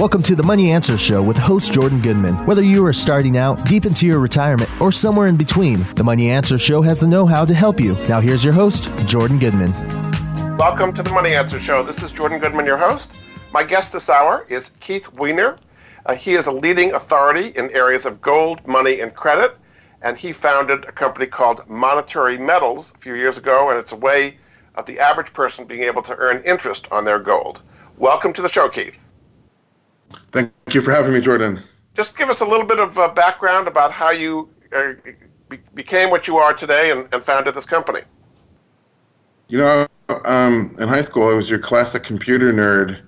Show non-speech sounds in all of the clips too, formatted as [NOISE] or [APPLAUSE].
Welcome to the Money Answer Show with host Jordan Goodman. Whether you are starting out, deep into your retirement, or somewhere in between, the Money Answer Show has the know how to help you. Now, here's your host, Jordan Goodman. Welcome to the Money Answer Show. This is Jordan Goodman, your host. My guest this hour is Keith Weiner. Uh, he is a leading authority in areas of gold, money, and credit, and he founded a company called Monetary Metals a few years ago, and it's a way of the average person being able to earn interest on their gold. Welcome to the show, Keith. Thank you for having me, Jordan. Just give us a little bit of uh, background about how you uh, be- became what you are today and, and, founded this company. You know, um, in high school, I was your classic computer nerd.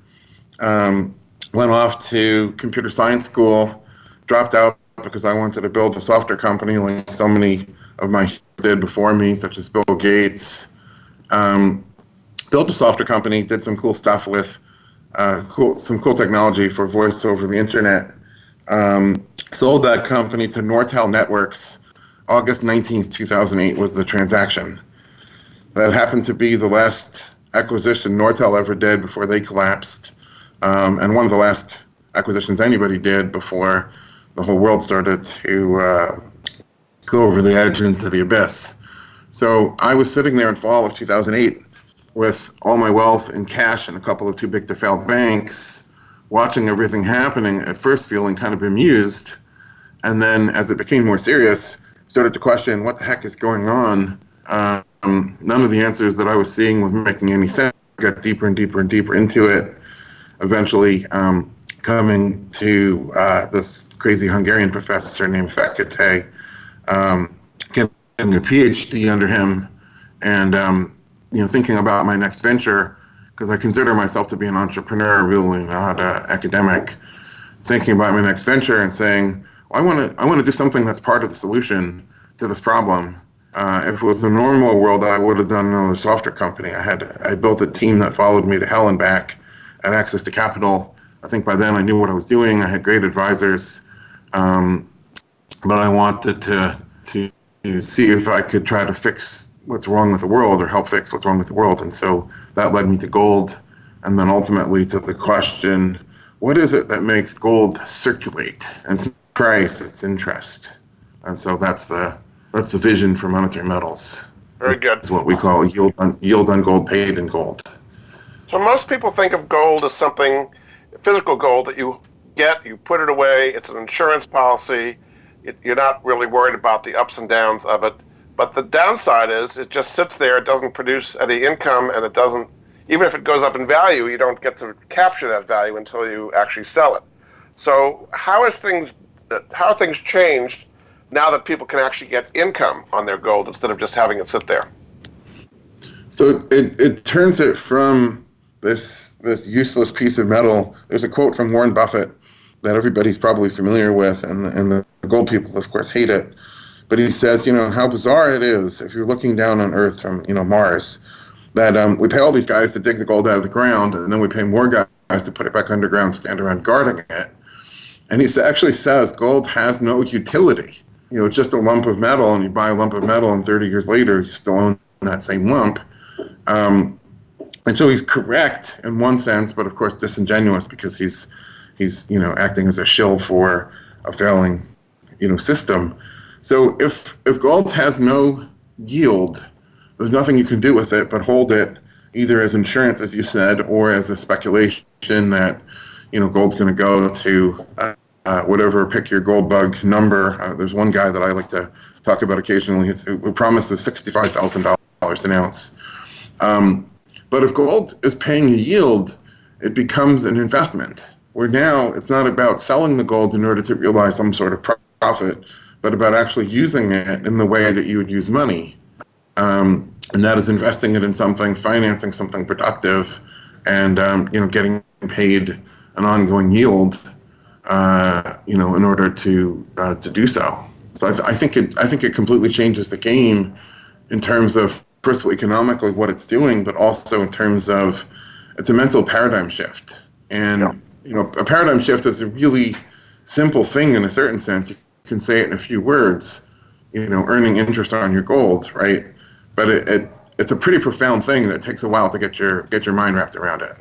Um, went off to computer science school, dropped out because I wanted to build a software company like so many of my did before me, such as Bill Gates. Um, built a software company, did some cool stuff with uh, cool, some cool technology for voice over the internet. Um, sold that company to Nortel Networks. August 19th, 2008 was the transaction. That happened to be the last acquisition Nortel ever did before they collapsed, um, and one of the last acquisitions anybody did before the whole world started to uh, go over the edge into the abyss. So I was sitting there in fall of 2008 with all my wealth in cash and a couple of too big to fail banks, watching everything happening, at first feeling kind of bemused. And then as it became more serious, started to question what the heck is going on. Um, none of the answers that I was seeing was making any sense. Got deeper and deeper and deeper into it. Eventually, um, coming to uh, this crazy Hungarian professor named Fekete, um, getting a PhD under him, and um, you know, thinking about my next venture, because I consider myself to be an entrepreneur, really not an academic, thinking about my next venture and saying, well, I want to, I want to do something that's part of the solution to this problem. Uh, if it was the normal world, I would have done another software company. I had, I built a team that followed me to hell and back, had access to capital. I think by then I knew what I was doing. I had great advisors, um, but I wanted to, to see if I could try to fix what's wrong with the world or help fix what's wrong with the world. And so that led me to gold, and then ultimately to the question, what is it that makes gold circulate? And price, its interest. And so that's the that's the vision for monetary metals. Very good. It's what we call yield on, yield on gold paid in gold. So most people think of gold as something physical gold that you get, you put it away. It's an insurance policy. It, you're not really worried about the ups and downs of it. But the downside is it just sits there, it doesn't produce any income, and it doesn't, even if it goes up in value, you don't get to capture that value until you actually sell it. So how is things, how things changed now that people can actually get income on their gold instead of just having it sit there? So it, it turns it from this this useless piece of metal. There's a quote from Warren Buffett that everybody's probably familiar with, and and the gold people, of course, hate it. But he says, you know, how bizarre it is if you're looking down on Earth from, you know, Mars, that um, we pay all these guys to dig the gold out of the ground, and then we pay more guys to put it back underground, stand around guarding it. And he actually says gold has no utility. You know, it's just a lump of metal, and you buy a lump of metal, and 30 years later, you still own that same lump. Um, and so he's correct in one sense, but of course disingenuous because he's he's you know acting as a shill for a failing you know system. So if if gold has no yield, there's nothing you can do with it but hold it either as insurance, as you said, or as a speculation that you know gold's going to go to uh, uh, whatever. Pick your gold bug number. Uh, there's one guy that I like to talk about occasionally who promises sixty-five thousand dollars an ounce. Um, but if gold is paying a yield, it becomes an investment. Where now it's not about selling the gold in order to realize some sort of profit but about actually using it in the way that you would use money. Um, and that is investing it in something, financing something productive, and um, you know getting paid an ongoing yield, uh, you know, in order to uh, to do so. So I, th- I, think it I think it completely changes the game in terms of first of all economically what it's doing, but also in terms of it's a mental paradigm shift. And yeah. you know, a paradigm shift is a really simple thing in a certain sense can say it in a few words, you know, earning interest on your gold, right? But it, it it's a pretty profound thing that takes a while to get your get your mind wrapped around it.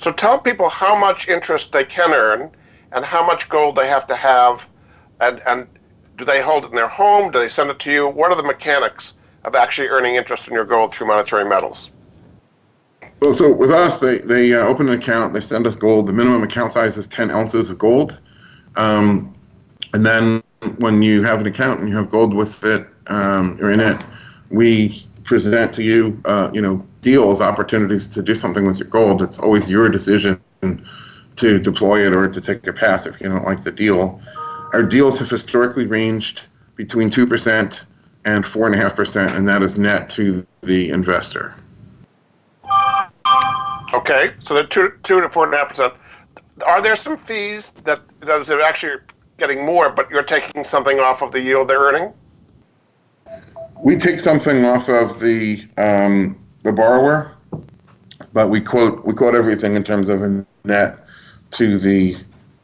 So tell people how much interest they can earn and how much gold they have to have and, and do they hold it in their home? Do they send it to you? What are the mechanics of actually earning interest in your gold through monetary metals? Well, so with us, they, they uh, open an account, they send us gold. The minimum account size is 10 ounces of gold. Um, and then when you have an account and you have gold with it um, or in it, we present to you, uh, you know, deals, opportunities to do something with your gold. It's always your decision to deploy it or to take a pass if you don't like the deal. Our deals have historically ranged between 2% and 4.5%, and that is net to the investor. Okay, so the two, two to four and a half percent. Are there some fees that they're actually getting more, but you're taking something off of the yield they're earning? We take something off of the um, the borrower, but we quote we quote everything in terms of a net to the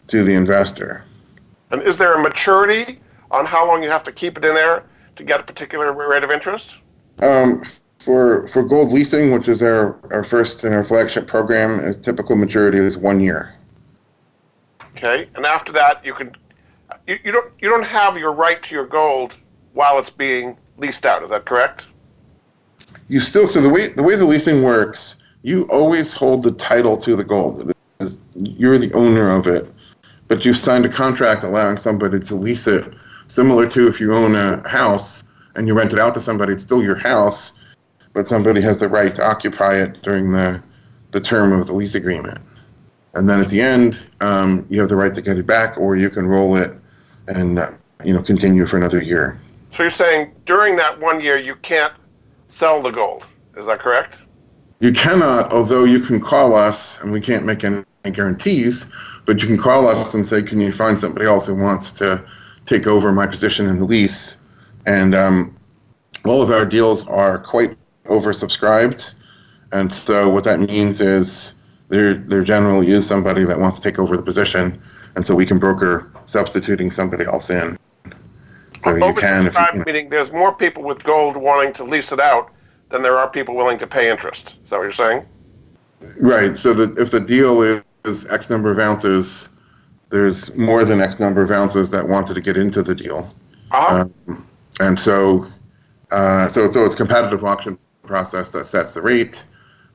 to the investor. And is there a maturity on how long you have to keep it in there to get a particular rate of interest? Um, for for gold leasing, which is our, our first and our flagship program, is typical maturity is one year. Okay, and after that, you can you, you don't you don't have your right to your gold while it's being leased out. Is that correct? You still so the way the way the leasing works, you always hold the title to the gold. It is, you're the owner of it but you've signed a contract allowing somebody to lease it, similar to if you own a house and you rent it out to somebody, it's still your house, but somebody has the right to occupy it during the, the term of the lease agreement. And then at the end, um, you have the right to get it back, or you can roll it and uh, you know continue for another year. So you're saying during that one year you can't sell the gold? Is that correct? You cannot, although you can call us, and we can't make any guarantees but you can call us and say, can you find somebody else who wants to take over my position in the lease? And um, all of our deals are quite oversubscribed. And so what that means is there, there generally is somebody that wants to take over the position. And so we can broker substituting somebody else in. So you can. If you, meaning there's more people with gold wanting to lease it out than there are people willing to pay interest. Is that what you're saying? Right. So that if the deal is is X number of ounces, there's more than X number of ounces that wanted to get into the deal. Uh-huh. Um, and so, uh, so, so it's a competitive auction process that sets the rate,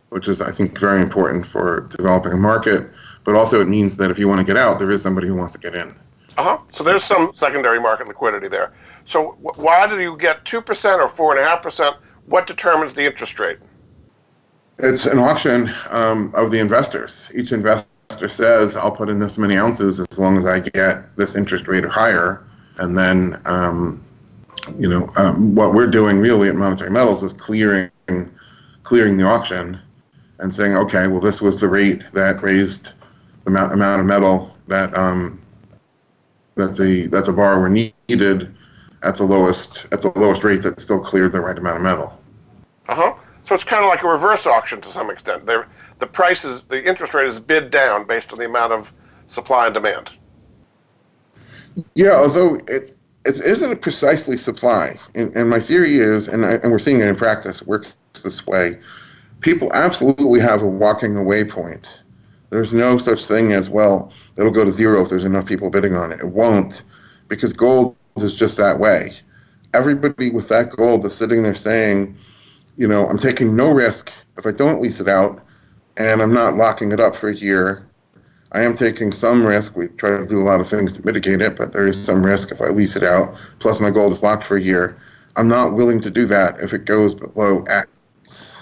which is, I think, very important for developing a market. But also, it means that if you want to get out, there is somebody who wants to get in. Uh huh. So there's some secondary market liquidity there. So why do you get two percent or four and a half percent? What determines the interest rate? It's an auction um, of the investors. Each investor says I'll put in this many ounces as long as I get this interest rate or higher, and then um, you know um, what we're doing really at Monetary Metals is clearing clearing the auction and saying, okay, well this was the rate that raised amount, amount of metal that um, that the that the borrower needed at the lowest at the lowest rate that still cleared the right amount of metal. Uh huh. So it's kind of like a reverse auction to some extent. They're the price is the interest rate is bid down based on the amount of supply and demand. Yeah, although it it isn't precisely supply, and, and my theory is, and, I, and we're seeing it in practice, it works this way. People absolutely have a walking away point. There's no such thing as well. It'll go to zero if there's enough people bidding on it. It won't, because gold is just that way. Everybody with that gold is sitting there saying, you know, I'm taking no risk if I don't lease it out and I'm not locking it up for a year. I am taking some risk. We try to do a lot of things to mitigate it, but there is some risk if I lease it out. Plus, my gold is locked for a year. I'm not willing to do that if it goes below X.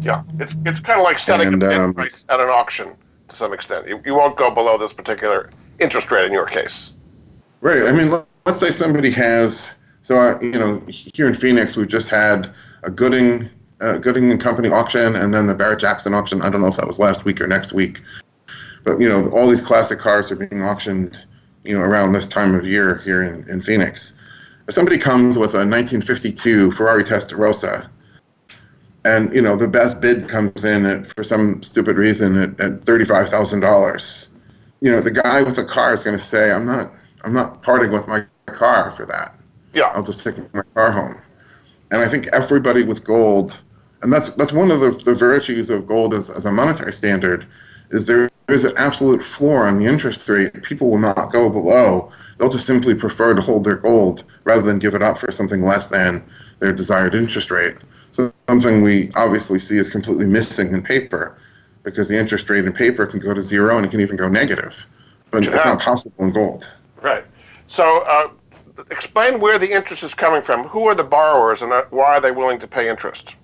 Yeah, it's it's kind of like setting and, a um, price at an auction to some extent. You, you won't go below this particular interest rate in your case. Right. I mean, let's say somebody has. So, uh, you know, here in Phoenix, we've just had a Gooding uh, Gooding and Company auction, and then the Barrett Jackson auction. I don't know if that was last week or next week, but you know, all these classic cars are being auctioned, you know, around this time of year here in, in Phoenix. If somebody comes with a 1952 Ferrari Testarossa, and you know the best bid comes in at, for some stupid reason at, at thirty-five thousand dollars, you know, the guy with the car is going to say, "I'm not, I'm not parting with my car for that. Yeah, I'll just take my car home." And I think everybody with gold and that's that's one of the, the virtues of gold as, as a monetary standard, is there is an absolute floor on the interest rate. People will not go below. They'll just simply prefer to hold their gold rather than give it up for something less than their desired interest rate. So something we obviously see is completely missing in paper, because the interest rate in paper can go to zero and it can even go negative, but it's not possible in gold. Right. So. Uh, explain where the interest is coming from. Who are the borrowers, and uh, why are they willing to pay interest?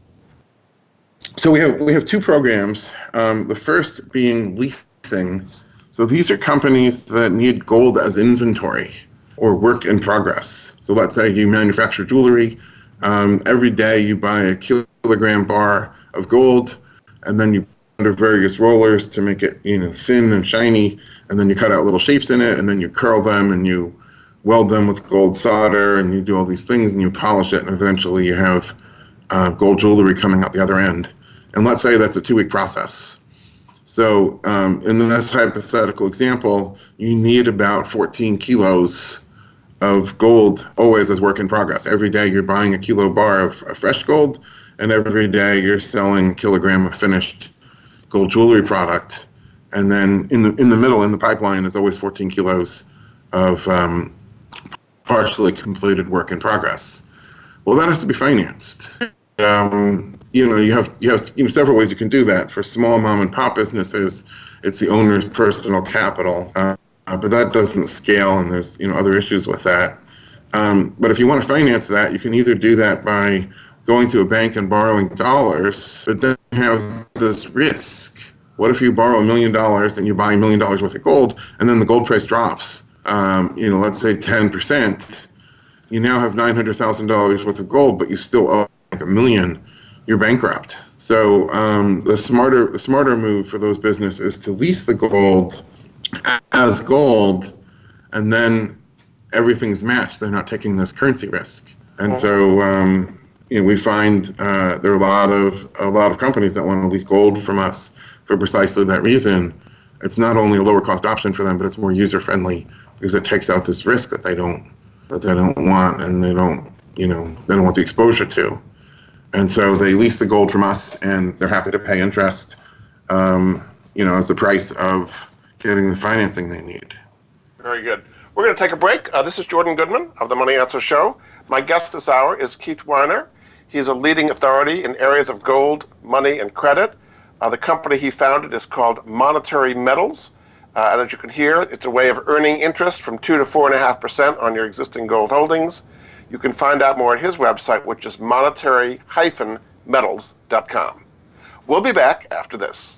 So we have we have two programs. Um, the first being leasing. So these are companies that need gold as inventory or work in progress. So let's say you manufacture jewelry. Um, every day you buy a kilogram bar of gold, and then you under various rollers to make it you know thin and shiny, and then you cut out little shapes in it, and then you curl them and you weld them with gold solder, and you do all these things, and you polish it, and eventually you have uh, gold jewelry coming out the other end. And let's say that's a two week process. So, um, in this hypothetical example, you need about 14 kilos of gold always as work in progress. Every day you're buying a kilo bar of, of fresh gold, and every day you're selling kilogram of finished gold jewelry product. And then in the in the middle, in the pipeline, is always 14 kilos of um, partially completed work in progress. Well, that has to be financed. Um, you know, you have you have you know several ways you can do that. For small mom and pop businesses, it's the owner's personal capital, uh, but that doesn't scale, and there's you know other issues with that. Um, but if you want to finance that, you can either do that by going to a bank and borrowing dollars, but then you have this risk. What if you borrow a million dollars and you buy a million dollars worth of gold, and then the gold price drops? Um, you know, let's say 10%. You now have $900,000 worth of gold, but you still owe like a million you're bankrupt. So um, the smarter the smarter move for those businesses is to lease the gold as gold, and then everything's matched. They're not taking this currency risk, and so um, you know we find uh, there are a lot of a lot of companies that want to lease gold from us for precisely that reason. It's not only a lower cost option for them, but it's more user friendly because it takes out this risk that they don't that they don't want and they don't you know they don't want the exposure to. And so they lease the gold from us, and they're happy to pay interest, um, you know, as the price of getting the financing they need. Very good. We're going to take a break. Uh, this is Jordan Goodman of the Money Answer Show. My guest this hour is Keith Weiner. He's a leading authority in areas of gold, money, and credit. Uh, the company he founded is called Monetary Metals. Uh, and as you can hear, it's a way of earning interest from 2 to 4.5% on your existing gold holdings. You can find out more at his website, which is monetary-metals.com. We'll be back after this.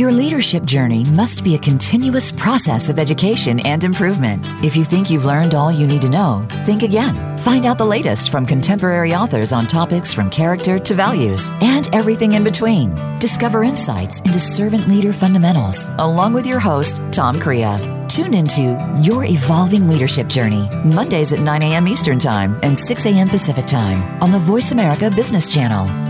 Your leadership journey must be a continuous process of education and improvement. If you think you've learned all you need to know, think again. Find out the latest from contemporary authors on topics from character to values and everything in between. Discover insights into servant leader fundamentals along with your host, Tom Crea. Tune into Your Evolving Leadership Journey, Mondays at 9 a.m. Eastern Time and 6 a.m. Pacific Time on the Voice America Business Channel.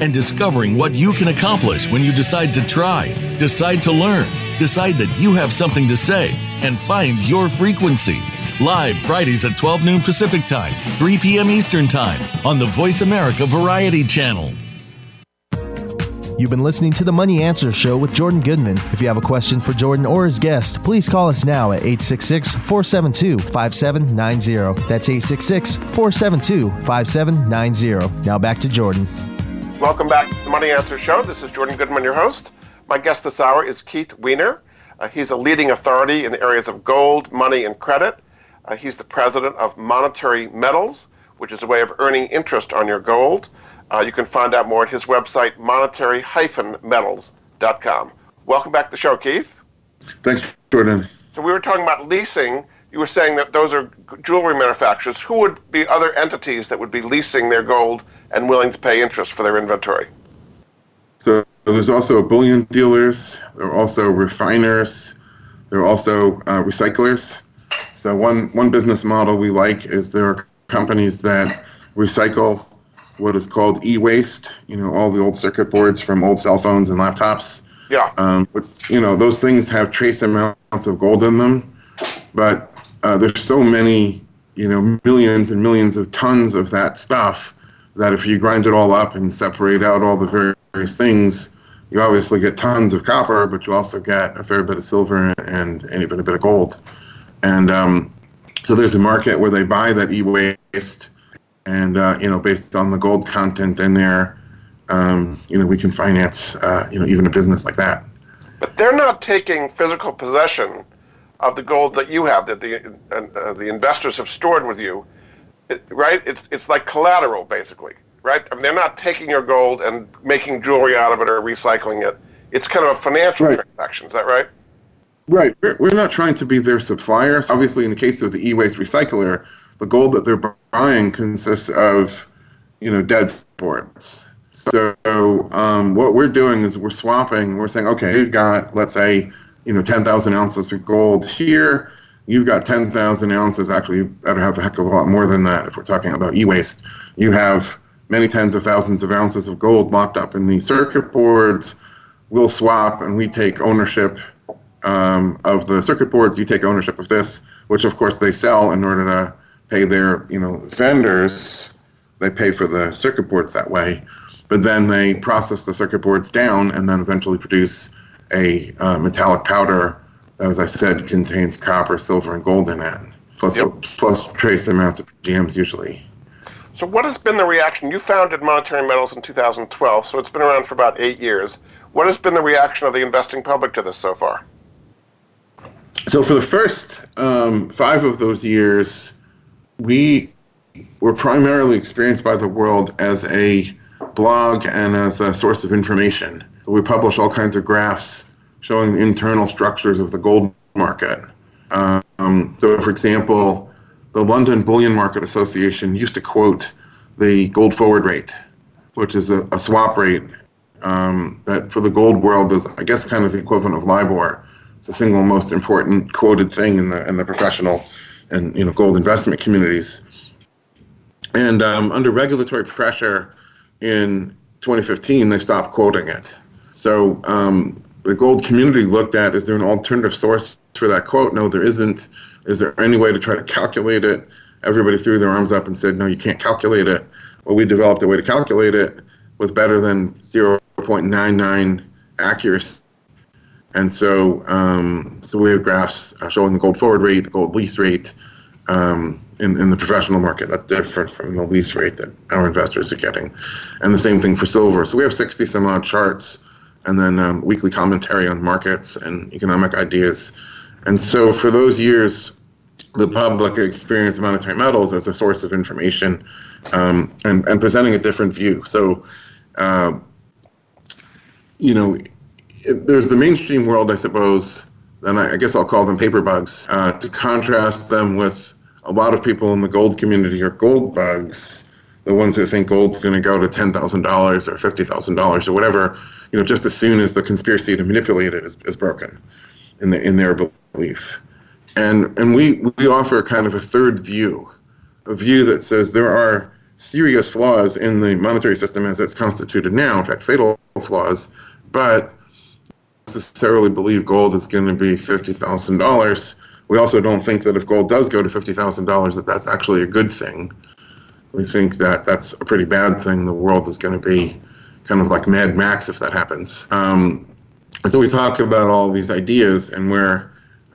and discovering what you can accomplish when you decide to try, decide to learn, decide that you have something to say, and find your frequency. Live Fridays at 12 noon Pacific Time, 3 p.m. Eastern Time on the Voice America Variety Channel. You've been listening to the Money Answer Show with Jordan Goodman. If you have a question for Jordan or his guest, please call us now at 866 472 5790. That's 866 472 5790. Now back to Jordan. Welcome back to the Money Answer Show. This is Jordan Goodman, your host. My guest this hour is Keith Weiner. Uh, he's a leading authority in the areas of gold, money, and credit. Uh, he's the president of Monetary Metals, which is a way of earning interest on your gold. Uh, you can find out more at his website, monetary-metals.com. Welcome back to the show, Keith. Thanks, Jordan. So we were talking about leasing. You were saying that those are jewelry manufacturers. Who would be other entities that would be leasing their gold and willing to pay interest for their inventory? So there's also bullion dealers. There are also refiners. There are also uh, recyclers. So one one business model we like is there are companies that recycle what is called e-waste. You know, all the old circuit boards from old cell phones and laptops. Yeah. Um, but you know, those things have trace amounts of gold in them, but uh, there's so many, you know, millions and millions of tons of that stuff that if you grind it all up and separate out all the various things, you obviously get tons of copper, but you also get a fair bit of silver and, and even a bit of gold. And um, so there's a market where they buy that e-waste and uh, you know, based on the gold content in there, um, you know, we can finance, uh, you know, even a business like that. But they're not taking physical possession of the gold that you have, that the uh, the investors have stored with you, it, right? It's it's like collateral, basically, right? I mean, they're not taking your gold and making jewelry out of it or recycling it. It's kind of a financial right. transaction. Is that right? Right. We're, we're not trying to be their suppliers. Obviously, in the case of the e-waste recycler, the gold that they're buying consists of, you know, dead sports. So um, what we're doing is we're swapping. We're saying, okay, you've got, let's say, you know, 10,000 ounces of gold here. You've got 10,000 ounces. Actually, you better have a heck of a lot more than that if we're talking about e-waste. You have many tens of thousands of ounces of gold locked up in these circuit boards. We'll swap and we take ownership um, of the circuit boards. You take ownership of this, which of course they sell in order to pay their you know vendors. They pay for the circuit boards that way, but then they process the circuit boards down and then eventually produce a uh, metallic powder that, as I said, contains copper, silver, and gold in it, plus, yep. plus trace amounts of gems usually. So, what has been the reaction? You founded Monetary Metals in 2012, so it's been around for about eight years. What has been the reaction of the investing public to this so far? So, for the first um, five of those years, we were primarily experienced by the world as a blog and as a source of information. So we publish all kinds of graphs showing the internal structures of the gold market. Um, so, for example, the London Bullion Market Association used to quote the gold forward rate, which is a, a swap rate um, that for the gold world is, I guess, kind of the equivalent of LIBOR. It's the single most important quoted thing in the in the professional and you know gold investment communities. And um, under regulatory pressure in 2015, they stopped quoting it. So um, the gold community looked at is there an alternative source for that quote? No, there isn't. Is there any way to try to calculate it? Everybody threw their arms up and said, no, you can't calculate it. Well, we developed a way to calculate it with better than 0.99 accuracy and so, um, so we have graphs showing the gold forward rate, the gold lease rate um, in, in the professional market. That's different from the lease rate that our investors are getting. And the same thing for silver. So we have 60 some odd charts and then um, weekly commentary on markets and economic ideas. And so for those years, the public experienced monetary metals as a source of information um, and, and presenting a different view. So, uh, you know, there's the mainstream world, I suppose, and I, I guess I'll call them paper bugs, uh, to contrast them with a lot of people in the gold community are gold bugs, the ones who think gold's going to go to $10,000 or $50,000 or whatever, you know, just as soon as the conspiracy to manipulate it is, is broken in, the, in their belief. And, and we, we offer kind of a third view, a view that says there are serious flaws in the monetary system as it's constituted now, in fact, fatal flaws, but necessarily believe gold is going to be $50,000. We also don't think that if gold does go to $50,000 that that's actually a good thing. We think that that's a pretty bad thing. The world is going to be kind of like Mad Max if that happens. Um, so we talk about all these ideas, and we're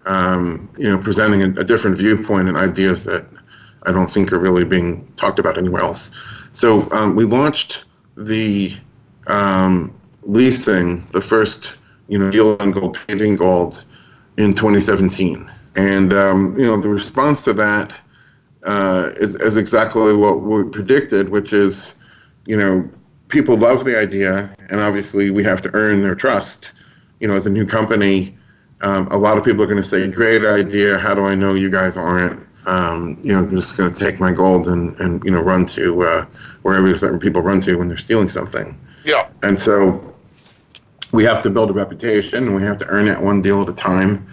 um, you know presenting a, a, different viewpoint and ideas that I don't think are really being talked about anywhere else. So um, we launched the um, leasing, the first you know deal on gold, painting gold, in 2017, and um, you know the response to that uh, is, is exactly what we predicted, which is you know people love the idea, and obviously we have to earn their trust. You know, as a new company, um, a lot of people are going to say, "Great idea. How do I know you guys aren't?" Um, you know, I'm just going to take my gold and, and you know run to uh, wherever certain people run to when they're stealing something. Yeah. And so we have to build a reputation, and we have to earn it one deal at a time.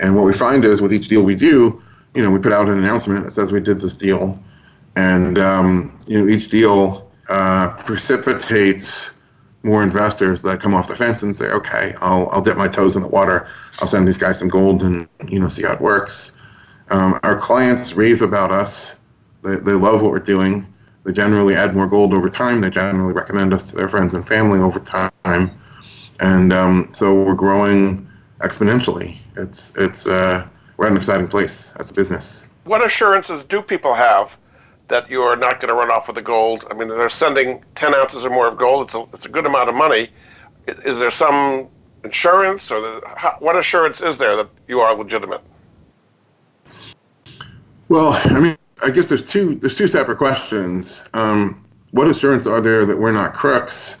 And what we find is with each deal we do, you know, we put out an announcement that says we did this deal, and um, you know, each deal uh, precipitates more investors that come off the fence and say, okay, I'll, I'll dip my toes in the water. I'll send these guys some gold and, you know, see how it works. Um, our clients rave about us. They, they love what we're doing. They generally add more gold over time. They generally recommend us to their friends and family over time. And um, so we're growing exponentially. It's, it's, uh, we're at an exciting place as a business. What assurances do people have that you're not going to run off with the gold. I mean, they're sending 10 ounces or more of gold. It's a, it's a good amount of money. Is there some insurance or the, how, what assurance is there that you are legitimate? Well, I mean, I guess there's two there's two separate questions. Um, what assurance are there that we're not crooks,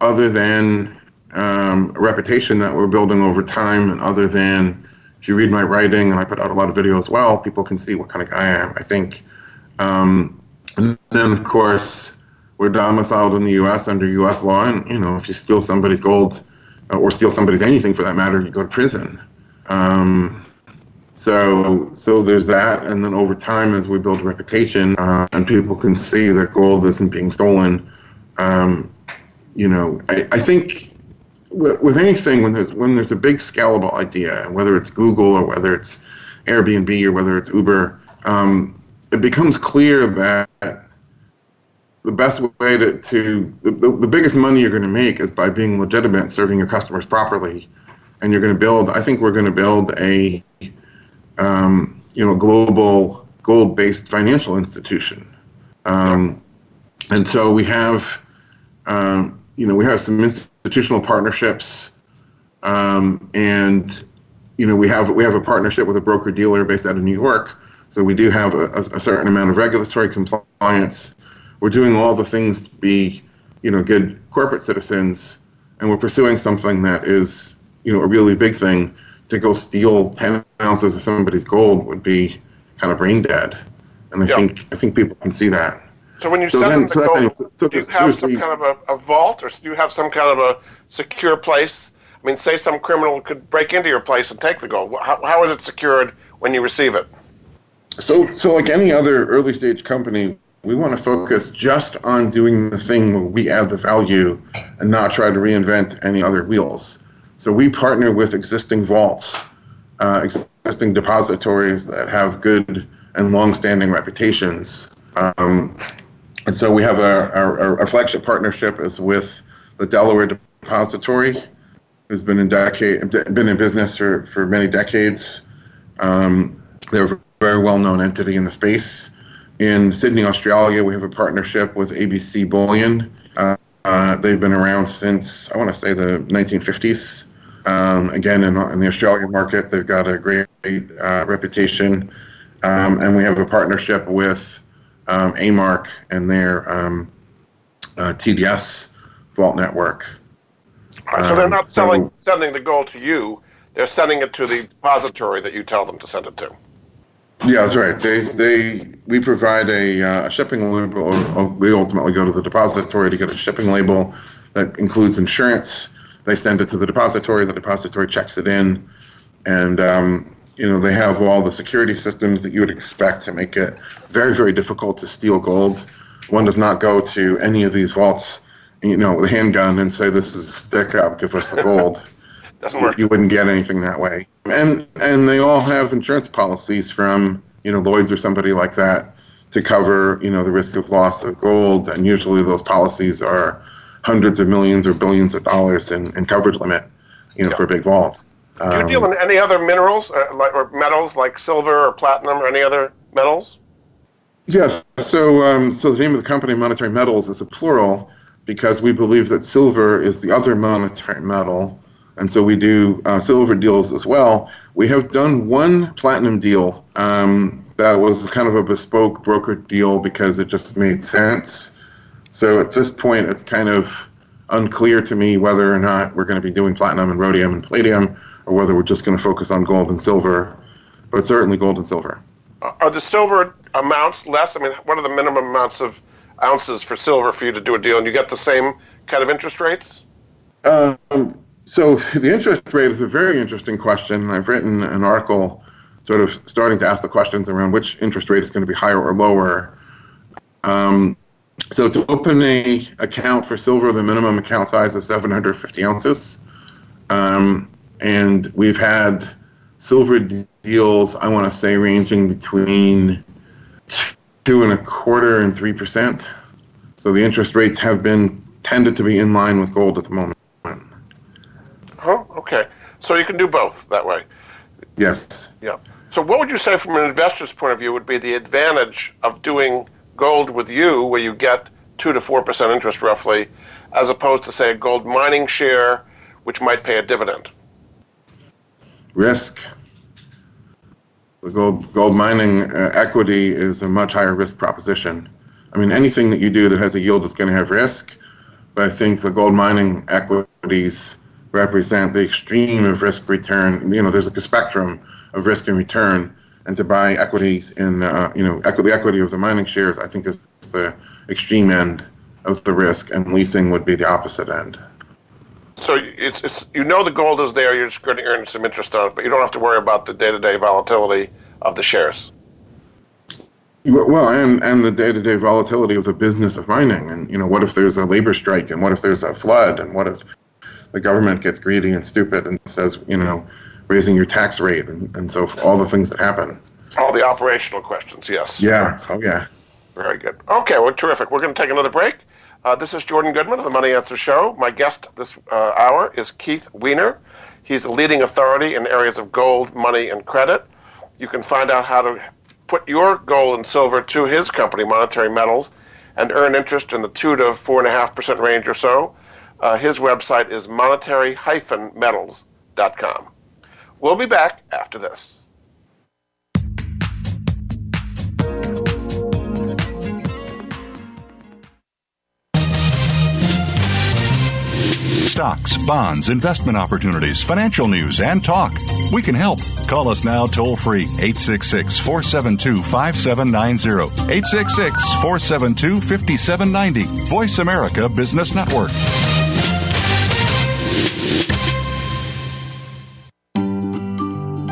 other than um, a reputation that we're building over time, and other than if you read my writing and I put out a lot of videos as well, people can see what kind of guy I am. I think um, and then, of course, we're domiciled in the U.S. under U.S. law, and you know, if you steal somebody's gold uh, or steal somebody's anything for that matter, you go to prison. Um, so, so there's that, and then over time, as we build reputation uh, and people can see that gold isn't being stolen, um, you know, I, I think with, with anything when there's when there's a big scalable idea, whether it's Google or whether it's Airbnb or whether it's Uber, um, it becomes clear that the best way to, to the, the biggest money you're going to make is by being legitimate, serving your customers properly, and you're going to build. I think we're going to build a um, you know global gold-based financial institution, um, and so we have um, you know we have some institutional partnerships, um, and you know we have we have a partnership with a broker dealer based out of New York so we do have a, a, certain amount of regulatory compliance. We're doing all the things to be, you know, good corporate citizens, and we're pursuing something that is, you know, a really big thing. To go steal 10 ounces of somebody's gold would be kind of brain dead, and I yeah. think I think people can see that. So when you so send then, them the so gold, so do you have some kind of a, a vault, or do you have some kind of a secure place? I mean, say some criminal could break into your place and take the gold. How, how is it secured when you receive it? So, so like any other early stage company, we want to focus just on doing the thing where we add the value and not try to reinvent any other wheels. So we partner with existing vaults, uh, existing depositories that have good and long-standing reputations. Um, and so we have a, our, our flagship partnership is with the Delaware Depository, who's been in decade been in business for, for many decades. Um, they're a very well-known entity in the space. In Sydney, Australia, we have a partnership with ABC Bullion. Uh, uh, they've been around since I want to say the 1950s. Um, again, in, in, the Australian market, they've got a great uh, reputation, um, and we have a partnership with um, A-Mark and their um, uh, TDS Vault network. Right, so they're not um, selling so, sending the gold to you; they're sending it to the depository that you tell them to send it to. Yeah, that's right. They they we provide a uh, shipping label. or We ultimately go to the depository to get a shipping label that includes insurance. They send it to the depository. The depository checks it in, and um, you know they have all the security systems that you would expect to make it very very difficult to steal gold. One does not go to any of these vaults, you know, with a handgun and say, "This is a stick up, give us the gold." Doesn't work. You wouldn't get anything that way. And and they all have insurance policies from you know Lloyd's or somebody like that to cover you know the risk of loss of gold. And usually those policies are hundreds of millions or billions of dollars in, in coverage limit, you know, Yeah. for a big vault. Do you Um, deal in any other minerals uh, like, or metals like silver or platinum or any other metals? Yes. So, um, so the name of the company, Monetary Metals, is a plural because we believe that silver is the other monetary metal, and so we do uh, silver deals as well. We have done one platinum deal um, that was kind of a bespoke broker deal because it just made sense. So at this point, it's kind of unclear to me whether or not we're going to be doing platinum and rhodium and palladium, or whether we're just going to focus on gold and silver, but certainly gold and silver. Are the silver amounts less? I mean, what are the minimum amounts of ounces for silver for you to do a deal, and you get the same kind of interest rates? Um, so the interest rate is a very interesting question. I've written an article sort of starting to ask the questions around which interest rate is going to be higher or lower. Um, so to open a account for silver, the minimum account size is 750 ounces. Um, and we've had silver deals, I want to say, ranging between two and a quarter and three percent. So the interest rates have been tended to be in line with gold at the moment. Okay. So you can do both that way. Yes. Yeah. So what would you say from an investor's point of view would be the advantage of doing gold with you where you get 2 to 4% interest roughly as opposed to say a gold mining share which might pay a dividend? Risk. The gold gold mining uh, equity is a much higher risk proposition. I mean, anything that you do that has a yield is going to have risk, but I think the gold mining equities represent the extreme of risk return. You know, there's like a spectrum of risk and return, and to buy equities in, uh, you know, equity, the equity of the mining shares, I think is the extreme end of the risk, and leasing would be the opposite end. So it's, it's you know the gold is there, you're just going to earn some interest on it, but you don't have to worry about the day-to-day volatility of the shares. Well, and and the day-to-day volatility of the business of mining, and you know, what if there's a labor strike, and what if there's a flood, and what if the government gets greedy and stupid and says, you know, raising your tax rate, and, and so all the things that happen. All the operational questions, yes. Yeah. Oh, yeah. Very good. Okay, well, terrific. We're going to take another break. Uh, this is Jordan Goodman of the Money Answer Show. My guest this uh, hour is Keith Weiner. He's a leading authority in areas of gold, money, and credit. You can find out how to put your gold and silver to his company, Monetary Metals, and earn interest in the two to four and a half percent range or so. Uh, his website is monetary-metals.com. We'll be back after this. Stocks, bonds, investment opportunities, financial news, and talk. We can help. Call us now toll free 866 472 5790. 866 472 5790. Voice America Business Network.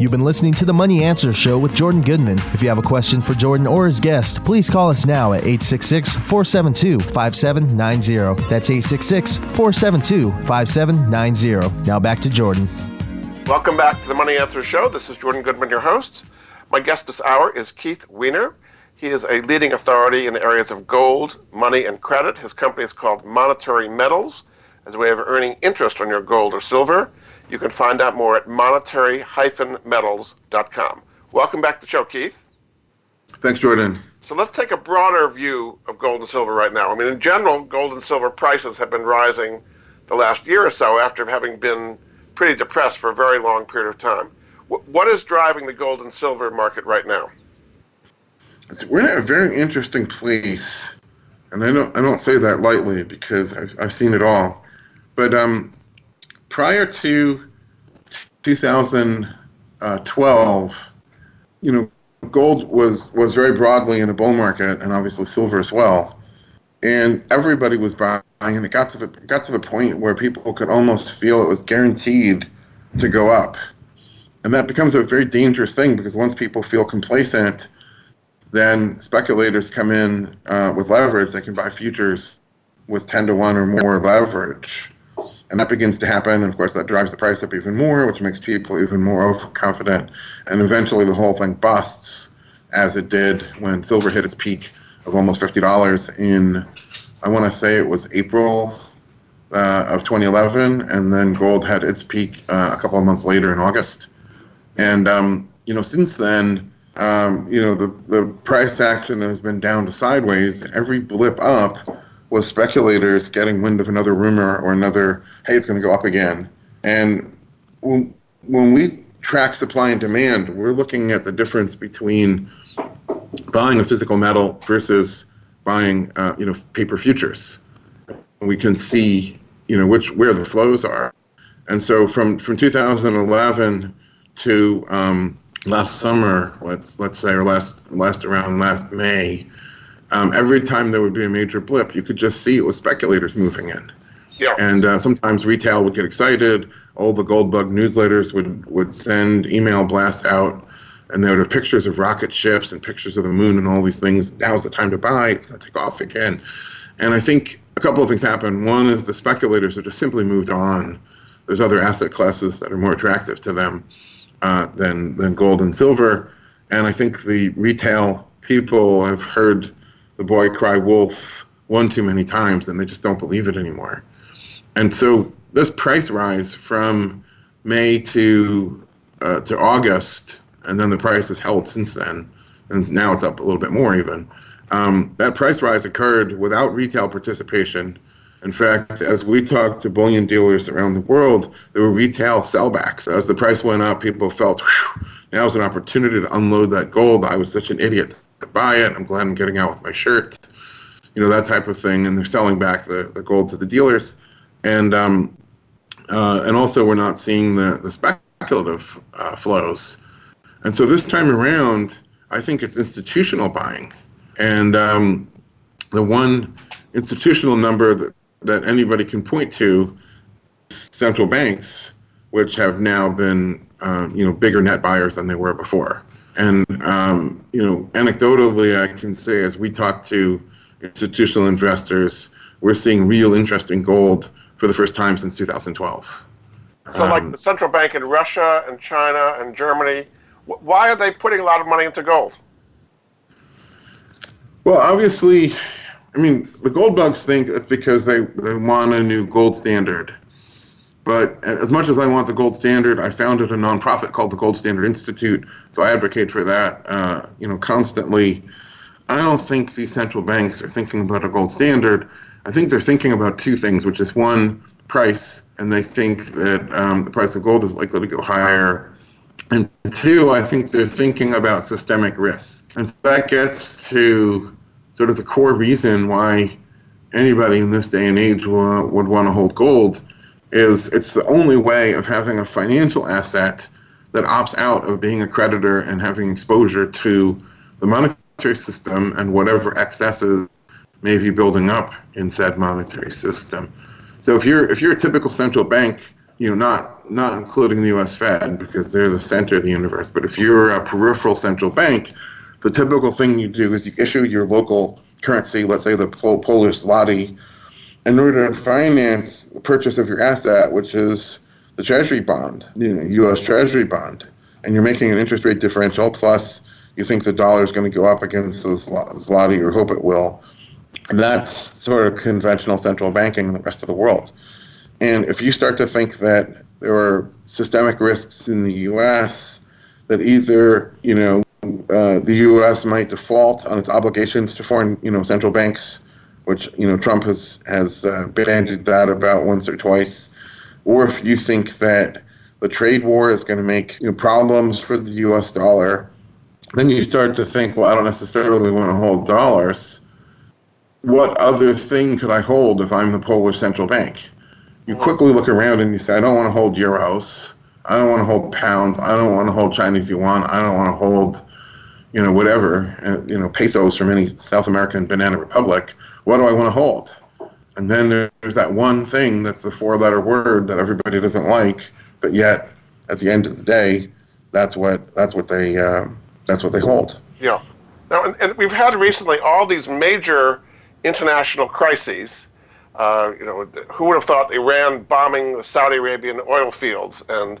You've been listening to the Money Answer Show with Jordan Goodman. If you have a question for Jordan or his guest, please call us now at 866 472 5790. That's 866 472 5790. Now back to Jordan. Welcome back to the Money Answer Show. This is Jordan Goodman, your host. My guest this hour is Keith Weiner. He is a leading authority in the areas of gold, money, and credit. His company is called Monetary Metals as a way of earning interest on your gold or silver. You can find out more at monetary-metals.com. Welcome back to the show, Keith. Thanks, Jordan. So let's take a broader view of gold and silver right now. I mean, in general, gold and silver prices have been rising the last year or so after having been pretty depressed for a very long period of time. What is driving the gold and silver market right now? We're in a very interesting place, and I don't I don't say that lightly because I've, I've seen it all. But um, prior to 2012, you know, gold was was very broadly in a bull market, and obviously silver as well. And everybody was buying, and it got to the got to the point where people could almost feel it was guaranteed to go up, and that becomes a very dangerous thing because once people feel complacent, then speculators come in uh, with leverage. They can buy futures with 10 to 1 or more leverage and that begins to happen. And of course, that drives the price up even more, which makes people even more overconfident. And eventually, the whole thing busts, as it did when silver hit its peak of almost fifty dollars in, I want to say it was April uh, of 2011, and then gold had its peak uh, a couple of months later in August. And um, you know, since then, um, you know, the the price action has been down to sideways. Every blip up was speculators getting wind of another rumor or another, hey, it's going to go up again. And when, when we track supply and demand, we're looking at the difference between buying a physical metal versus buying, uh, you know, paper futures. We can see, you know, which where the flows are. And so from from 2011 to um, last summer, let's let's say, or last last around last May, um, every time there would be a major blip, you could just see it was speculators moving in. Yeah. And uh, sometimes retail would get excited. All the gold bug newsletters would, would send email blasts out, and there would have pictures of rocket ships and pictures of the moon and all these things. Now's the time to buy. It's going to take off again. And I think a couple of things happen. One is the speculators have just simply moved on. There's other asset classes that are more attractive to them uh, than than gold and silver. And I think the retail people have heard the boy cry wolf one too many times and they just don't believe it anymore. And so this price rise from May to uh, to August, and then the price has held since then, and now it's up a little bit more even. Um, that price rise occurred without retail participation. In fact, as we talked to bullion dealers around the world, there were retail sellbacks. As the price went up, people felt, now is an opportunity to unload that gold. I was such an idiot to buy it. I'm glad I'm getting out with my shirt. You know, that type of thing. And they're selling back the, the gold to the dealers. And um, uh, and also we're not seeing the, the speculative uh, flows. And so this time around, I think it's institutional buying. And um, the one institutional number that, that anybody can point to central banks, which have now been, uh, you know, bigger net buyers than they were before. And um, you know, anecdotally, I can say as we talk to institutional investors, we're seeing real interest in gold for the first time since 2012. So, um, like the central bank in Russia and China and Germany, why are they putting a lot of money into gold? Well, obviously, I mean, the gold bugs think it's because they, they want a new gold standard. But as much as I want the gold standard, I founded a nonprofit called the Gold Standard Institute, so I advocate for that, uh, you know, constantly. I don't think these central banks are thinking about a gold standard. I think they're thinking about two things, which is one, price, and they think that um, the price of gold is likely to go higher. And two, I think they're thinking about systemic risk. And so that gets to sort of the core reason why anybody in this day and age will, would want to hold gold is it's the only way of having a financial asset that opts out of being a creditor and having exposure to the monetary system and whatever excesses may be building up in said monetary system. So if you're if you're a typical central bank, you know, not not including the U.S. Fed because they're the center of the universe, but if you're a peripheral central bank, the typical thing you do is you issue your local currency, let's say the Polish zloty, in order to finance the purchase of your asset, which is the Treasury bond, you know, U.S. Treasury bond, and you're making an interest rate differential. Plus, you think the dollar is going to go up against the zloty, or hope it will. And that's sort of conventional central banking in the rest of the world. And if you start to think that there are systemic risks in the U.S. that either you know uh, the U.S. might default on its obligations to foreign you know central banks, which you know Trump has has uh, bandied that about once or twice, or if you think that the trade war is going to make you know, problems for the U.S. dollar, then you start to think, well, I don't necessarily want to hold dollars. What other thing could I hold if I'm the Polish central bank? You quickly look around and you say, I don't want to hold euros. I don't want to hold pounds. I don't want to hold Chinese yuan. I don't want to hold, you know, whatever, uh, you know, pesos from any South American banana republic. What do I want to hold? And then there's that one thing that's the four letter word that everybody doesn't like, but yet at the end of the day, that's what that's what they uh, that's what they hold. Yeah. Now, and, and, we've had recently all these major international crises. Uh, you know, who would have thought Iran bombing the Saudi Arabian oil fields and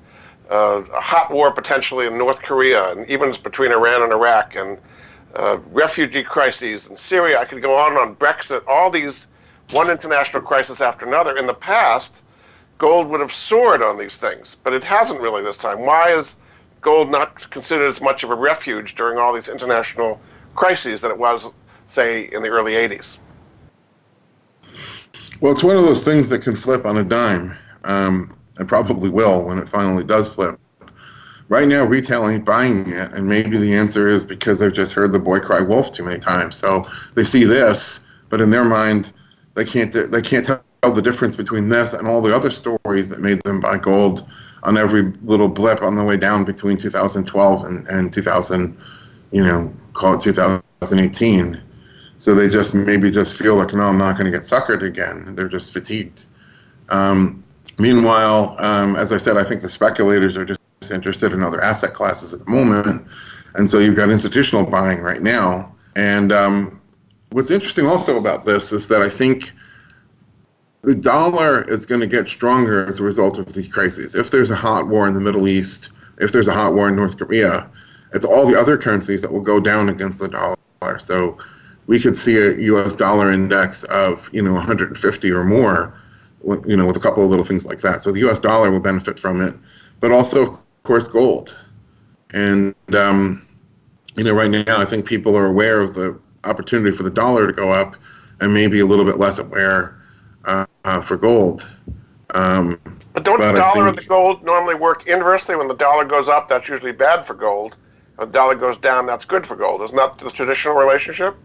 uh, a hot war potentially in North Korea and even between Iran and Iraq and uh, refugee crises in Syria. I could go on on Brexit. All these one international crisis after another. In the past, gold would have soared on these things, but it hasn't really this time. Why is gold not considered as much of a refuge during all these international crises that it was, say, in the early 80s? Well, it's one of those things that can flip on a dime, um, and probably will when it finally does flip. Right now, retail ain't buying it, and maybe the answer is because they've just heard the boy cry wolf too many times. So they see this, but in their mind, they can't they can't tell the difference between this and all the other stories that made them buy gold on every little blip on the way down between 2012 and, and 2000, you know, call it 2018. So they just maybe just feel like, no, I'm not going to get suckered again. They're just fatigued. Um, meanwhile, um, as I said, I think the speculators are just interested in other asset classes at the moment. And so you've got institutional buying right now. And um, what's interesting also about this is that I think the dollar is going to get stronger as a result of these crises. If there's a hot war in the Middle East, if there's a hot war in North Korea, it's all the other currencies that will go down against the dollar. So we could see a U.S. dollar index of you know 150 or more, you know, with a couple of little things like that. So the U.S. dollar will benefit from it, but also, course, gold. And um, you know, right now, I think people are aware of the opportunity for the dollar to go up, and maybe a little bit less aware uh, uh, for gold. Um, but don't but the dollar and the gold normally work inversely? When the dollar goes up, that's usually bad for gold. When the dollar goes down, that's good for gold. Isn't that the traditional relationship?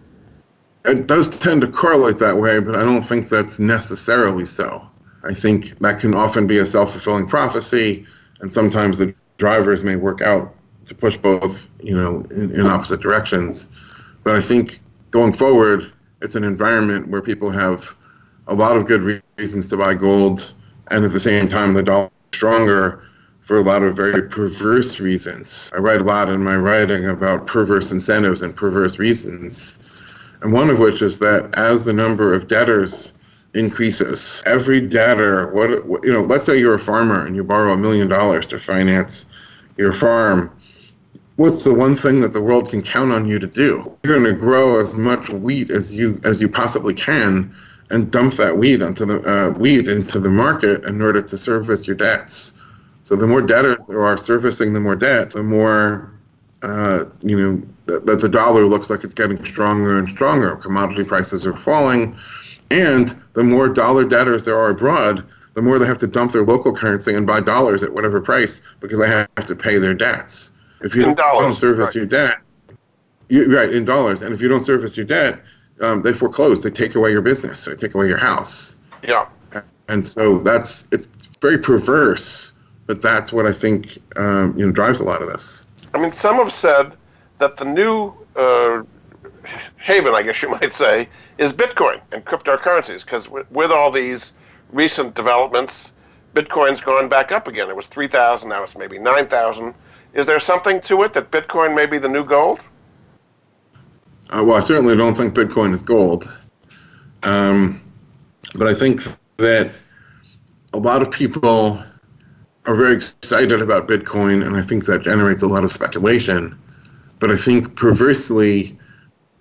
It does tend to correlate that way, but I don't think that's necessarily so. I think that can often be a self fulfilling prophecy, and sometimes the drivers may work out to push both, you know, in, in opposite directions. But I think going forward, it's an environment where people have a lot of good reasons to buy gold, and at the same time, the dollar stronger for a lot of very perverse reasons. I write a lot in my writing about perverse incentives and perverse reasons, and one of which is that as the number of debtors increases, every debtor, what you know, let's say you're a farmer and you borrow a million dollars to finance your farm what's the one thing that the world can count on you to do? You're going to grow as much wheat as you as you possibly can, and dump that wheat onto the uh, wheat into the market in order to service your debts. So the more debtors there are servicing the more debt, the more uh, you know that, that the dollar looks like it's getting stronger and stronger. Commodity prices are falling, and the more dollar debtors there are abroad, the more they have to dump their local currency and buy dollars at whatever price because they have to pay their debts. If you don't, don't service right. your debt, you, right in dollars, and if you don't service your debt, um, they foreclose, they take away your business, they take away your house. Yeah. And so that's it's very perverse, but that's what I think um, you know drives a lot of this. I mean, some have said that the new uh, haven, I guess you [LAUGHS] might say, is Bitcoin and cryptocurrencies, because with, all these recent developments, Bitcoin's gone back up again. It was 3,000, now it's maybe 9,000. Is there something to it that Bitcoin may be the new gold? Uh, well, I certainly don't think Bitcoin is gold. Um, but I think that a lot of people are very excited about Bitcoin, and I think that generates a lot of speculation. But I think perversely,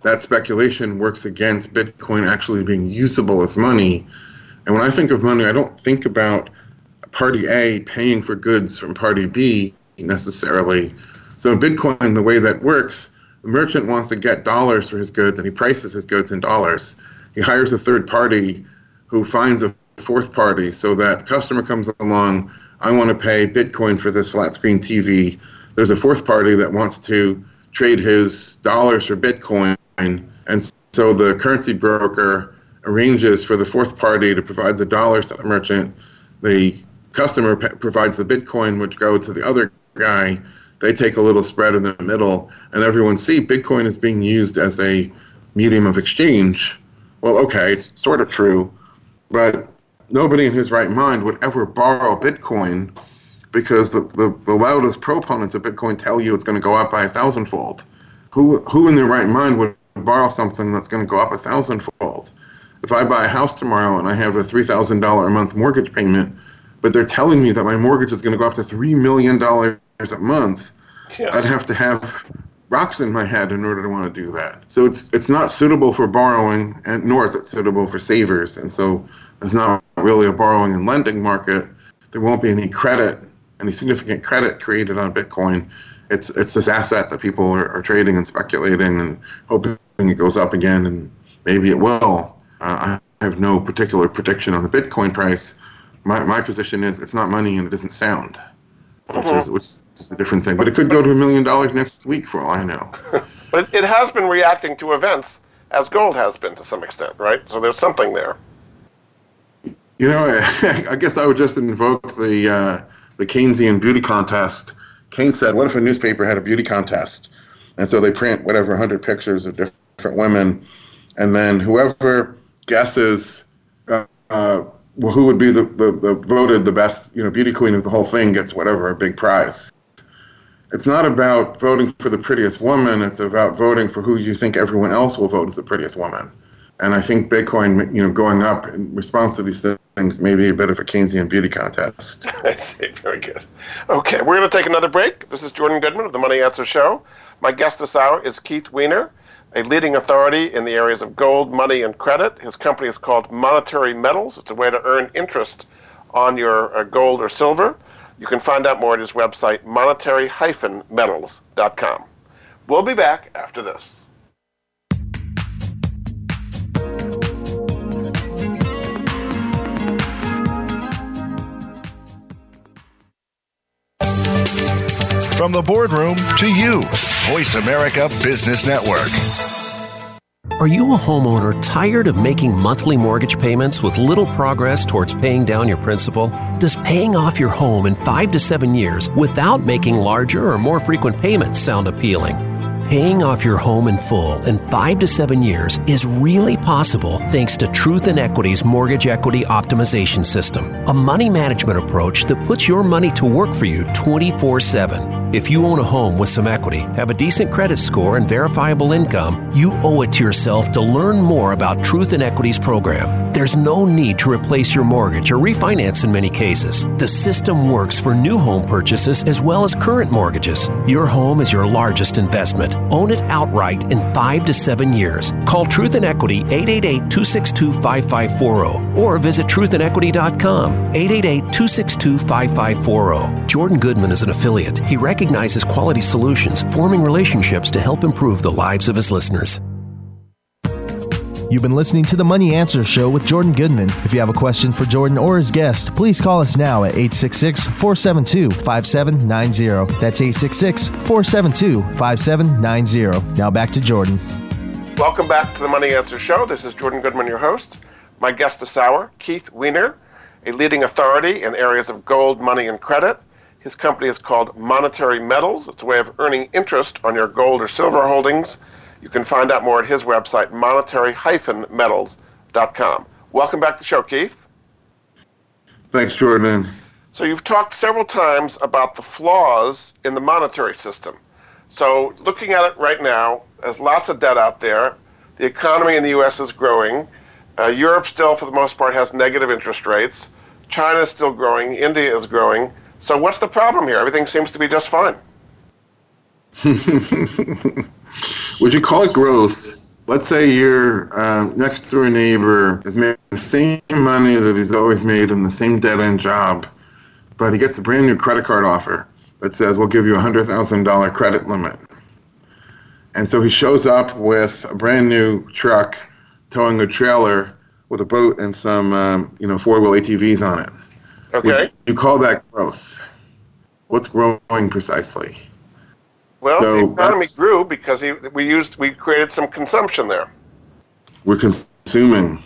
that speculation works against Bitcoin actually being usable as money. And when I think of money, I don't think about party A paying for goods from party B necessarily. So in Bitcoin, the way that works, the merchant wants to get dollars for his goods and he prices his goods in dollars. He hires a third party who finds a fourth party so that customer comes along, I want to pay Bitcoin for this flat screen TV. There's a fourth party that wants to trade his dollars for Bitcoin. And so the currency broker arranges for the fourth party to provide the dollars to the merchant. The customer provides the Bitcoin, which go to the other guy. They take a little spread in the middle, and everyone see Bitcoin is being used as a medium of exchange. Well, okay, it's sort of true, but nobody in his right mind would ever borrow Bitcoin because the, the, the loudest proponents of Bitcoin tell you it's going to go up by a thousandfold. Who, who in their right mind would borrow something that's going to go up a thousandfold? If I buy a house tomorrow and I have a $3,000 a month mortgage payment, but they're telling me that my mortgage is going to go up to $3 million a month. I'd have to have rocks in my head in order to want to do that. So it's it's not suitable for borrowing, and nor is it suitable for savers. And so there's not really a borrowing and lending market. There won't be any credit, any significant credit created on Bitcoin. It's it's this asset that people are, are trading and speculating and hoping it goes up again, and maybe it will. Uh, I have no particular prediction on the Bitcoin price my, my position is it's not money and it isn't sound, which, is, which is a different thing. But it could go to a million dollars next week for all I know. [LAUGHS] but it has been reacting to events as gold has been to some extent, right? So there's something there. You know, [LAUGHS] I guess I would just invoke the uh, the Keynesian beauty contest. Keynes said, "What if a newspaper had a beauty contest?" And so they print whatever 100 pictures of different women, and then whoever guesses uh, uh, who would be the, the, the, voted the best, you know, beauty queen of the whole thing gets whatever, a big prize. It's not about voting for the prettiest woman. It's about voting for who you think everyone else will vote as the prettiest woman. And I think Bitcoin, you know, going up in response to these things may be a bit of a Keynesian beauty contest. [LAUGHS] I see. Very good. Okay, we're going to take another break. This is Jordan Goodman of the Money Answer Show. My guest this hour is Keith Weiner a leading authority in the areas of gold, money, and credit. His company is called Monetary Metals. It's a way to earn interest on your uh, gold or silver. You can find out more at his website, monetary-metals.com. We'll be back after this. From the boardroom to you, Voice America Business Network. Are you a homeowner tired of making monthly mortgage payments with little progress towards paying down your principal? Does paying off your home in five to seven years without making larger or more frequent payments sound appealing? Paying off your home in full in five to seven years is really possible thanks to Truth in Equity's Mortgage Equity Optimization System, a money management approach that puts your money to work for you 24 7. If you own a home with some equity, have a decent credit score, and verifiable income, you owe it to yourself to learn more about Truth in Equity's program. There's no need to replace your mortgage or refinance in many cases. The system works for new home purchases as well as current mortgages. Your home is your largest investment. Own it outright in five to seven years. Call Truth in Equity 888 262 5540 or visit truthinequity.com 888 262 5540. Jordan Goodman is an affiliate. He recognizes quality solutions, forming relationships to help improve the lives of his listeners. You've been listening to the Money Answer Show with Jordan Goodman. If you have a question for Jordan or his guest, please call us now at 866 472 5790. That's 866 472 5790. Now back to Jordan. Welcome back to the Money Answer Show. This is Jordan Goodman, your host. My guest this hour, Keith Weiner, a leading authority in areas of gold, money, and credit. His company is called Monetary Metals. It's a way of earning interest on your gold or silver holdings. You can find out more at his website, monetary-metals.com. Welcome back to the show, Keith. Thanks, Jordan. So you've talked several times about the flaws in the monetary system. So looking at it right now, there's lots of debt out there. The economy in the U.S. is growing. Uh, Europe still, for the most part, has negative interest rates. China is still growing. India is growing. So what's the problem here? Everything seems to be just fine. [LAUGHS] Would you call it growth? Let's say your uh, next door neighbor is making the same money that he's always made in the same dead end job, but he gets a brand new credit card offer that says we'll give you a hundred thousand dollar credit limit. And so he shows up with a brand new truck, towing a trailer with a boat and some, um, you know, four wheel ATVs on it. Okay. You call that growth? What's growing precisely? Well, So the economy grew because he, we used we created some consumption there. We're consuming.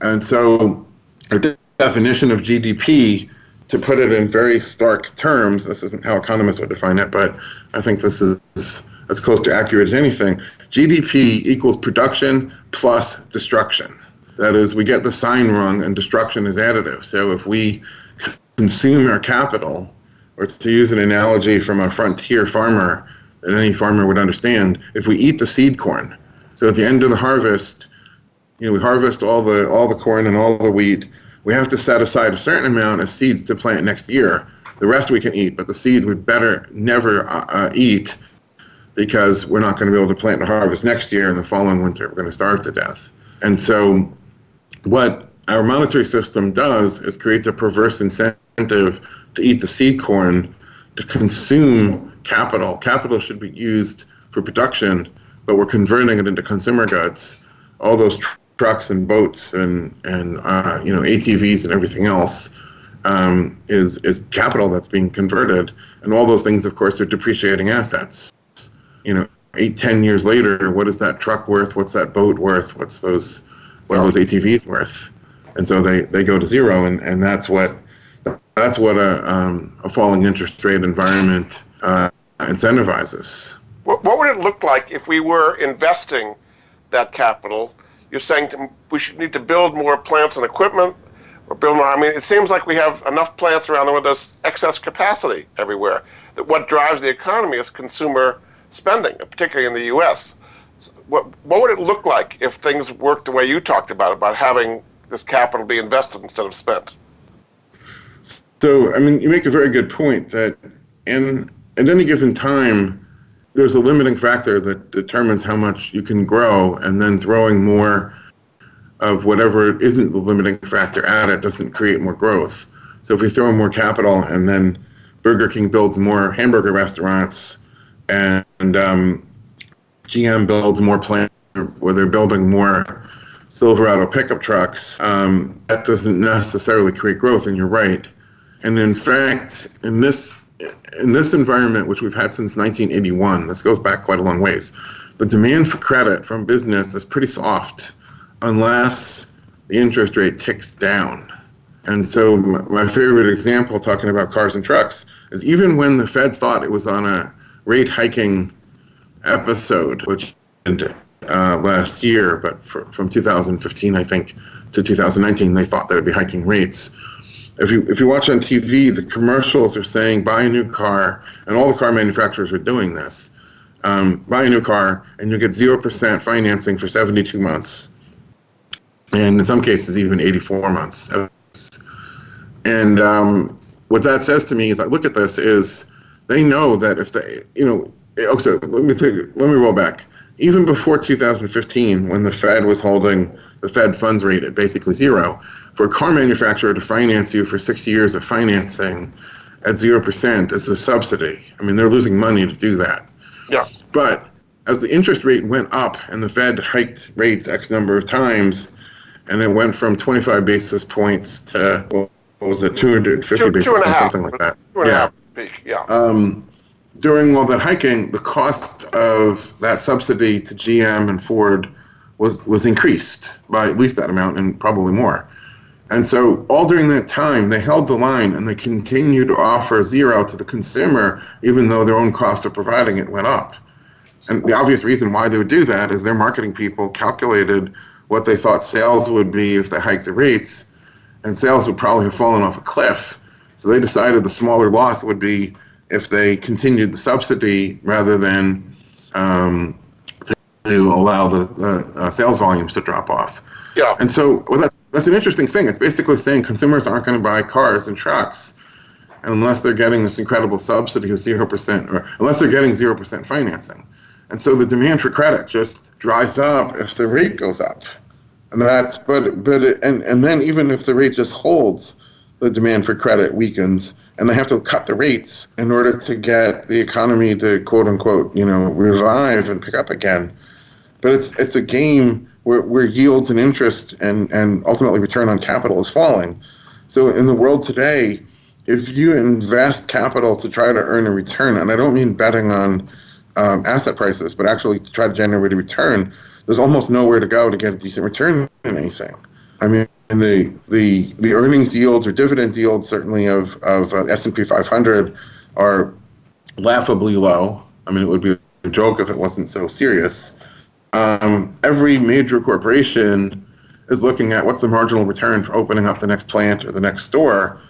And so our de- definition of GDP, to put it in very stark terms, this isn't how economists would define it, but I think this is as close to accurate as anything. GDP equals production plus destruction. That is, we get the sign wrong and destruction is additive. So if we consume our capital, or to use an analogy from a frontier farmer that any farmer would understand, if we eat the seed corn, so at the end of the harvest, you know, we harvest all the all the corn and all the wheat. We have to set aside a certain amount of seeds to plant next year. The rest we can eat, but the seeds we better never uh, uh, eat because we're not going to be able to plant and harvest next year and the following winter. We're going to starve to death. And so, what our monetary system does is creates a perverse incentive to eat the seed corn, to consume capital. Capital should be used for production, but we're converting it into consumer goods. All those tr- trucks and boats and and uh, you know ATVs and everything else um, is is capital that's being converted, and all those things, of course, are depreciating assets. You know, eight ten years later, what is that truck worth? What's that boat worth? What's those what are those ATVs worth? And so they, they go to zero, and, and that's what that's what a um, a falling interest rate environment uh, incentivizes. What, what would it look like if we were investing that capital? You're saying to, we should need to build more plants and equipment, or build more. I mean, it seems like we have enough plants around there's excess capacity everywhere. That what drives the economy is consumer spending, particularly in the U.S. What what would it look like if things worked the way you talked about about having this capital be invested instead of spent? So, I mean, you make a very good point that in at any given time, there's a limiting factor that determines how much you can grow, and then throwing more of whatever isn't the limiting factor at it doesn't create more growth. So, if we throw in more capital and then Burger King builds more hamburger restaurants, and, and um, GM builds more plants, where they're building more Silverado pickup trucks, um, that doesn't necessarily create growth. And you're right. And in fact, in this in this environment, which we've had since 1981, this goes back quite a long ways. The demand for credit from business is pretty soft, unless the interest rate ticks down. And so, my favorite example, talking about cars and trucks, is even when the Fed thought it was on a rate hiking episode, which ended uh, last year, but for, from 2015, I think, to 2019, they thought they would be hiking rates if you if you watch on TV, the commercials are saying buy a new car, and all the car manufacturers are doing this. Um, buy a new car, and you get zero percent financing for 72 months, and in some cases even 84 months. And um, what that says to me is, I look at this is they know that if they, you know, okay, let me take, let me roll back. Even before 2015, when the Fed was holding the Fed funds rate at basically zero, for a car manufacturer to finance you for 60 years of financing at 0% is a subsidy. I mean, they're losing money to do that. Yeah. But as the interest rate went up and the Fed hiked rates X number of times, and it went from 25 basis points to, what was it, 250 Two, basis two points, half. something like that. Two and a yeah. peak, yeah. Um, during all that hiking, the cost of that subsidy to GM and Ford was was increased by at least that amount and probably more. And so all during that time, they held the line and they continued to offer zero to the consumer, even though their own cost of providing it went up. And the obvious reason why they would do that is their marketing people calculated what they thought sales would be if they hiked the rates, and sales would probably have fallen off a cliff. So they decided the smaller loss would be if they continued the subsidy rather than um, to allow the, the uh, sales volumes to drop off. Yeah. And so well, that's, that's an interesting thing. It's basically saying consumers aren't going to buy cars and trucks unless they're getting this incredible subsidy of 0% or unless they're getting 0% financing. And so the demand for credit just dries up if the rate goes up. And that's but but it, and and then even if the rate just holds, the demand for credit weakens and they have to cut the rates in order to get the economy to quote unquote, you know, revive and pick up again. But it's it's a game where, where yields and interest and, and ultimately return on capital is falling. So in the world today, if you invest capital to try to earn a return, and I don't mean betting on um, asset prices, but actually to try to generate a return, there's almost nowhere to go to get a decent return in anything. I mean, the the the earnings yields or dividend yields certainly of of uh, S&P 500 are laughably low. I mean, it would be a joke if it wasn't so serious. Um, every major corporation is looking at what's the marginal return for opening up the next plant or the next store,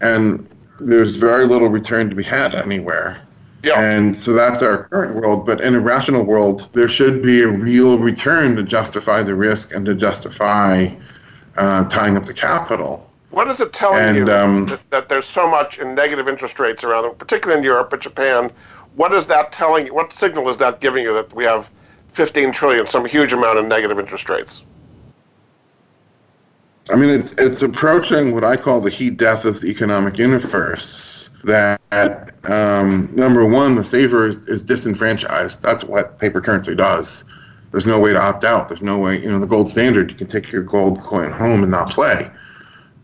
and there's very little return to be had anywhere. Yeah. And so that's our current world. But in a rational world, there should be a real return to justify the risk and to justify uh, tying up the capital. What is it telling And, you um, that, that there's so much in negative interest rates around, particularly in Europe but Japan? What is that telling you? What signal is that giving you that we have 15 trillion, some huge amount of negative interest rates? I mean, it's it's approaching what I call the heat death of the economic universe. That um, number one, the saver is, is disenfranchised. That's what paper currency does. There's no way to opt out. There's no way. You know, the gold standard, you can take your gold coin home and not play.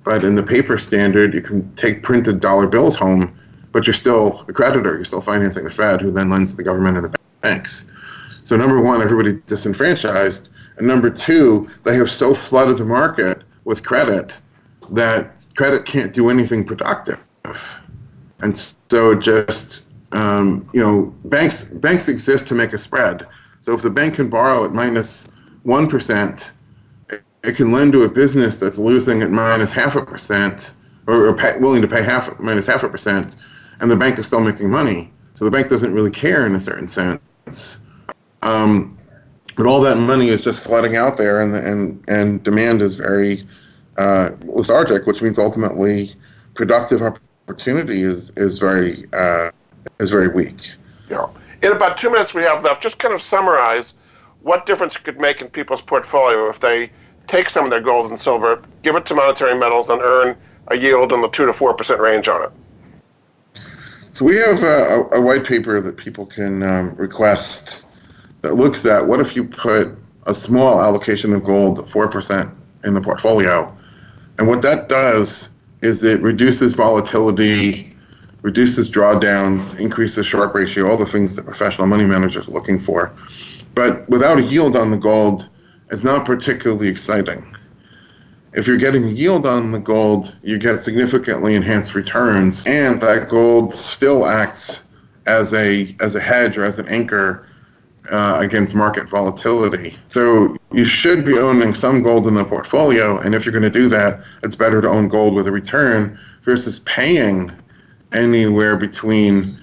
But in the paper standard, you can take printed dollar bills home, but you're still a creditor. You're still financing the Fed, who then lends to the government and the banks. So number one, everybody's disenfranchised, and number two, they have so flooded the market with credit that credit can't do anything productive, and so just um, you know banks banks exist to make a spread. So if the bank can borrow at minus minus one percent, it can lend to a business that's losing at minus half a percent, or, or pay, willing to pay half minus half a percent, and the bank is still making money. So the bank doesn't really care in a certain sense. Um, but all that money is just flooding out there, and and and demand is very uh, lethargic, which means ultimately productive opportunity is is very uh, is very weak. Yeah. In about two minutes we have left, just kind of summarize what difference it could make in people's portfolio if they take some of their gold and silver, give it to monetary metals, and earn a yield in the two to four percent range on it. So we have a, a white paper that people can um, request that looks at what if you put a small allocation of gold, four percent, in the portfolio, and what that does is it reduces volatility, reduces drawdowns, increases Sharpe ratio, all the things that professional money managers are looking for. But without a yield on the gold, it's not particularly exciting. If you're getting a yield on the gold, you get significantly enhanced returns, and that gold still acts as a as a hedge or as an anchor uh, against market volatility. So you should be owning some gold in the portfolio, and if you're going to do that, it's better to own gold with a return versus paying anywhere between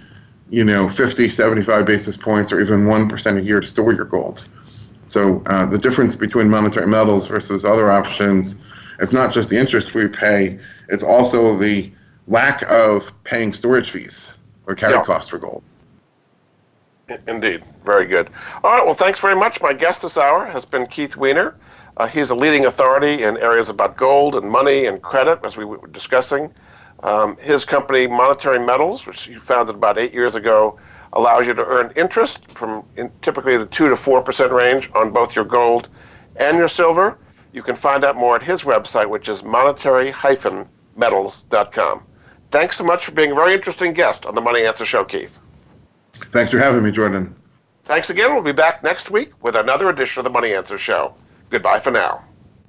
you know 50, 75 basis points, or even one percent a year to store your gold. So uh, the difference between monetary metals versus other options, it's not just the interest we pay; it's also the lack of paying storage fees or carry Yeah. costs for gold. Indeed. Very good. All right. Well, thanks very much. My guest this hour has been Keith Weiner. Uh, he's a leading authority in areas about gold and money and credit, as we were discussing. Um, his company, Monetary Metals, which he founded about eight years ago, allows you to earn interest from in typically the 2 to 4% range on both your gold and your silver. You can find out more at his website, which is monetary-metals.com. Thanks so much for being a very interesting guest on the Money Answer Show, Keith. Thanks for having me, Jordan. Thanks again. We'll be back next week with another edition of the Money Answer Show. Goodbye for now.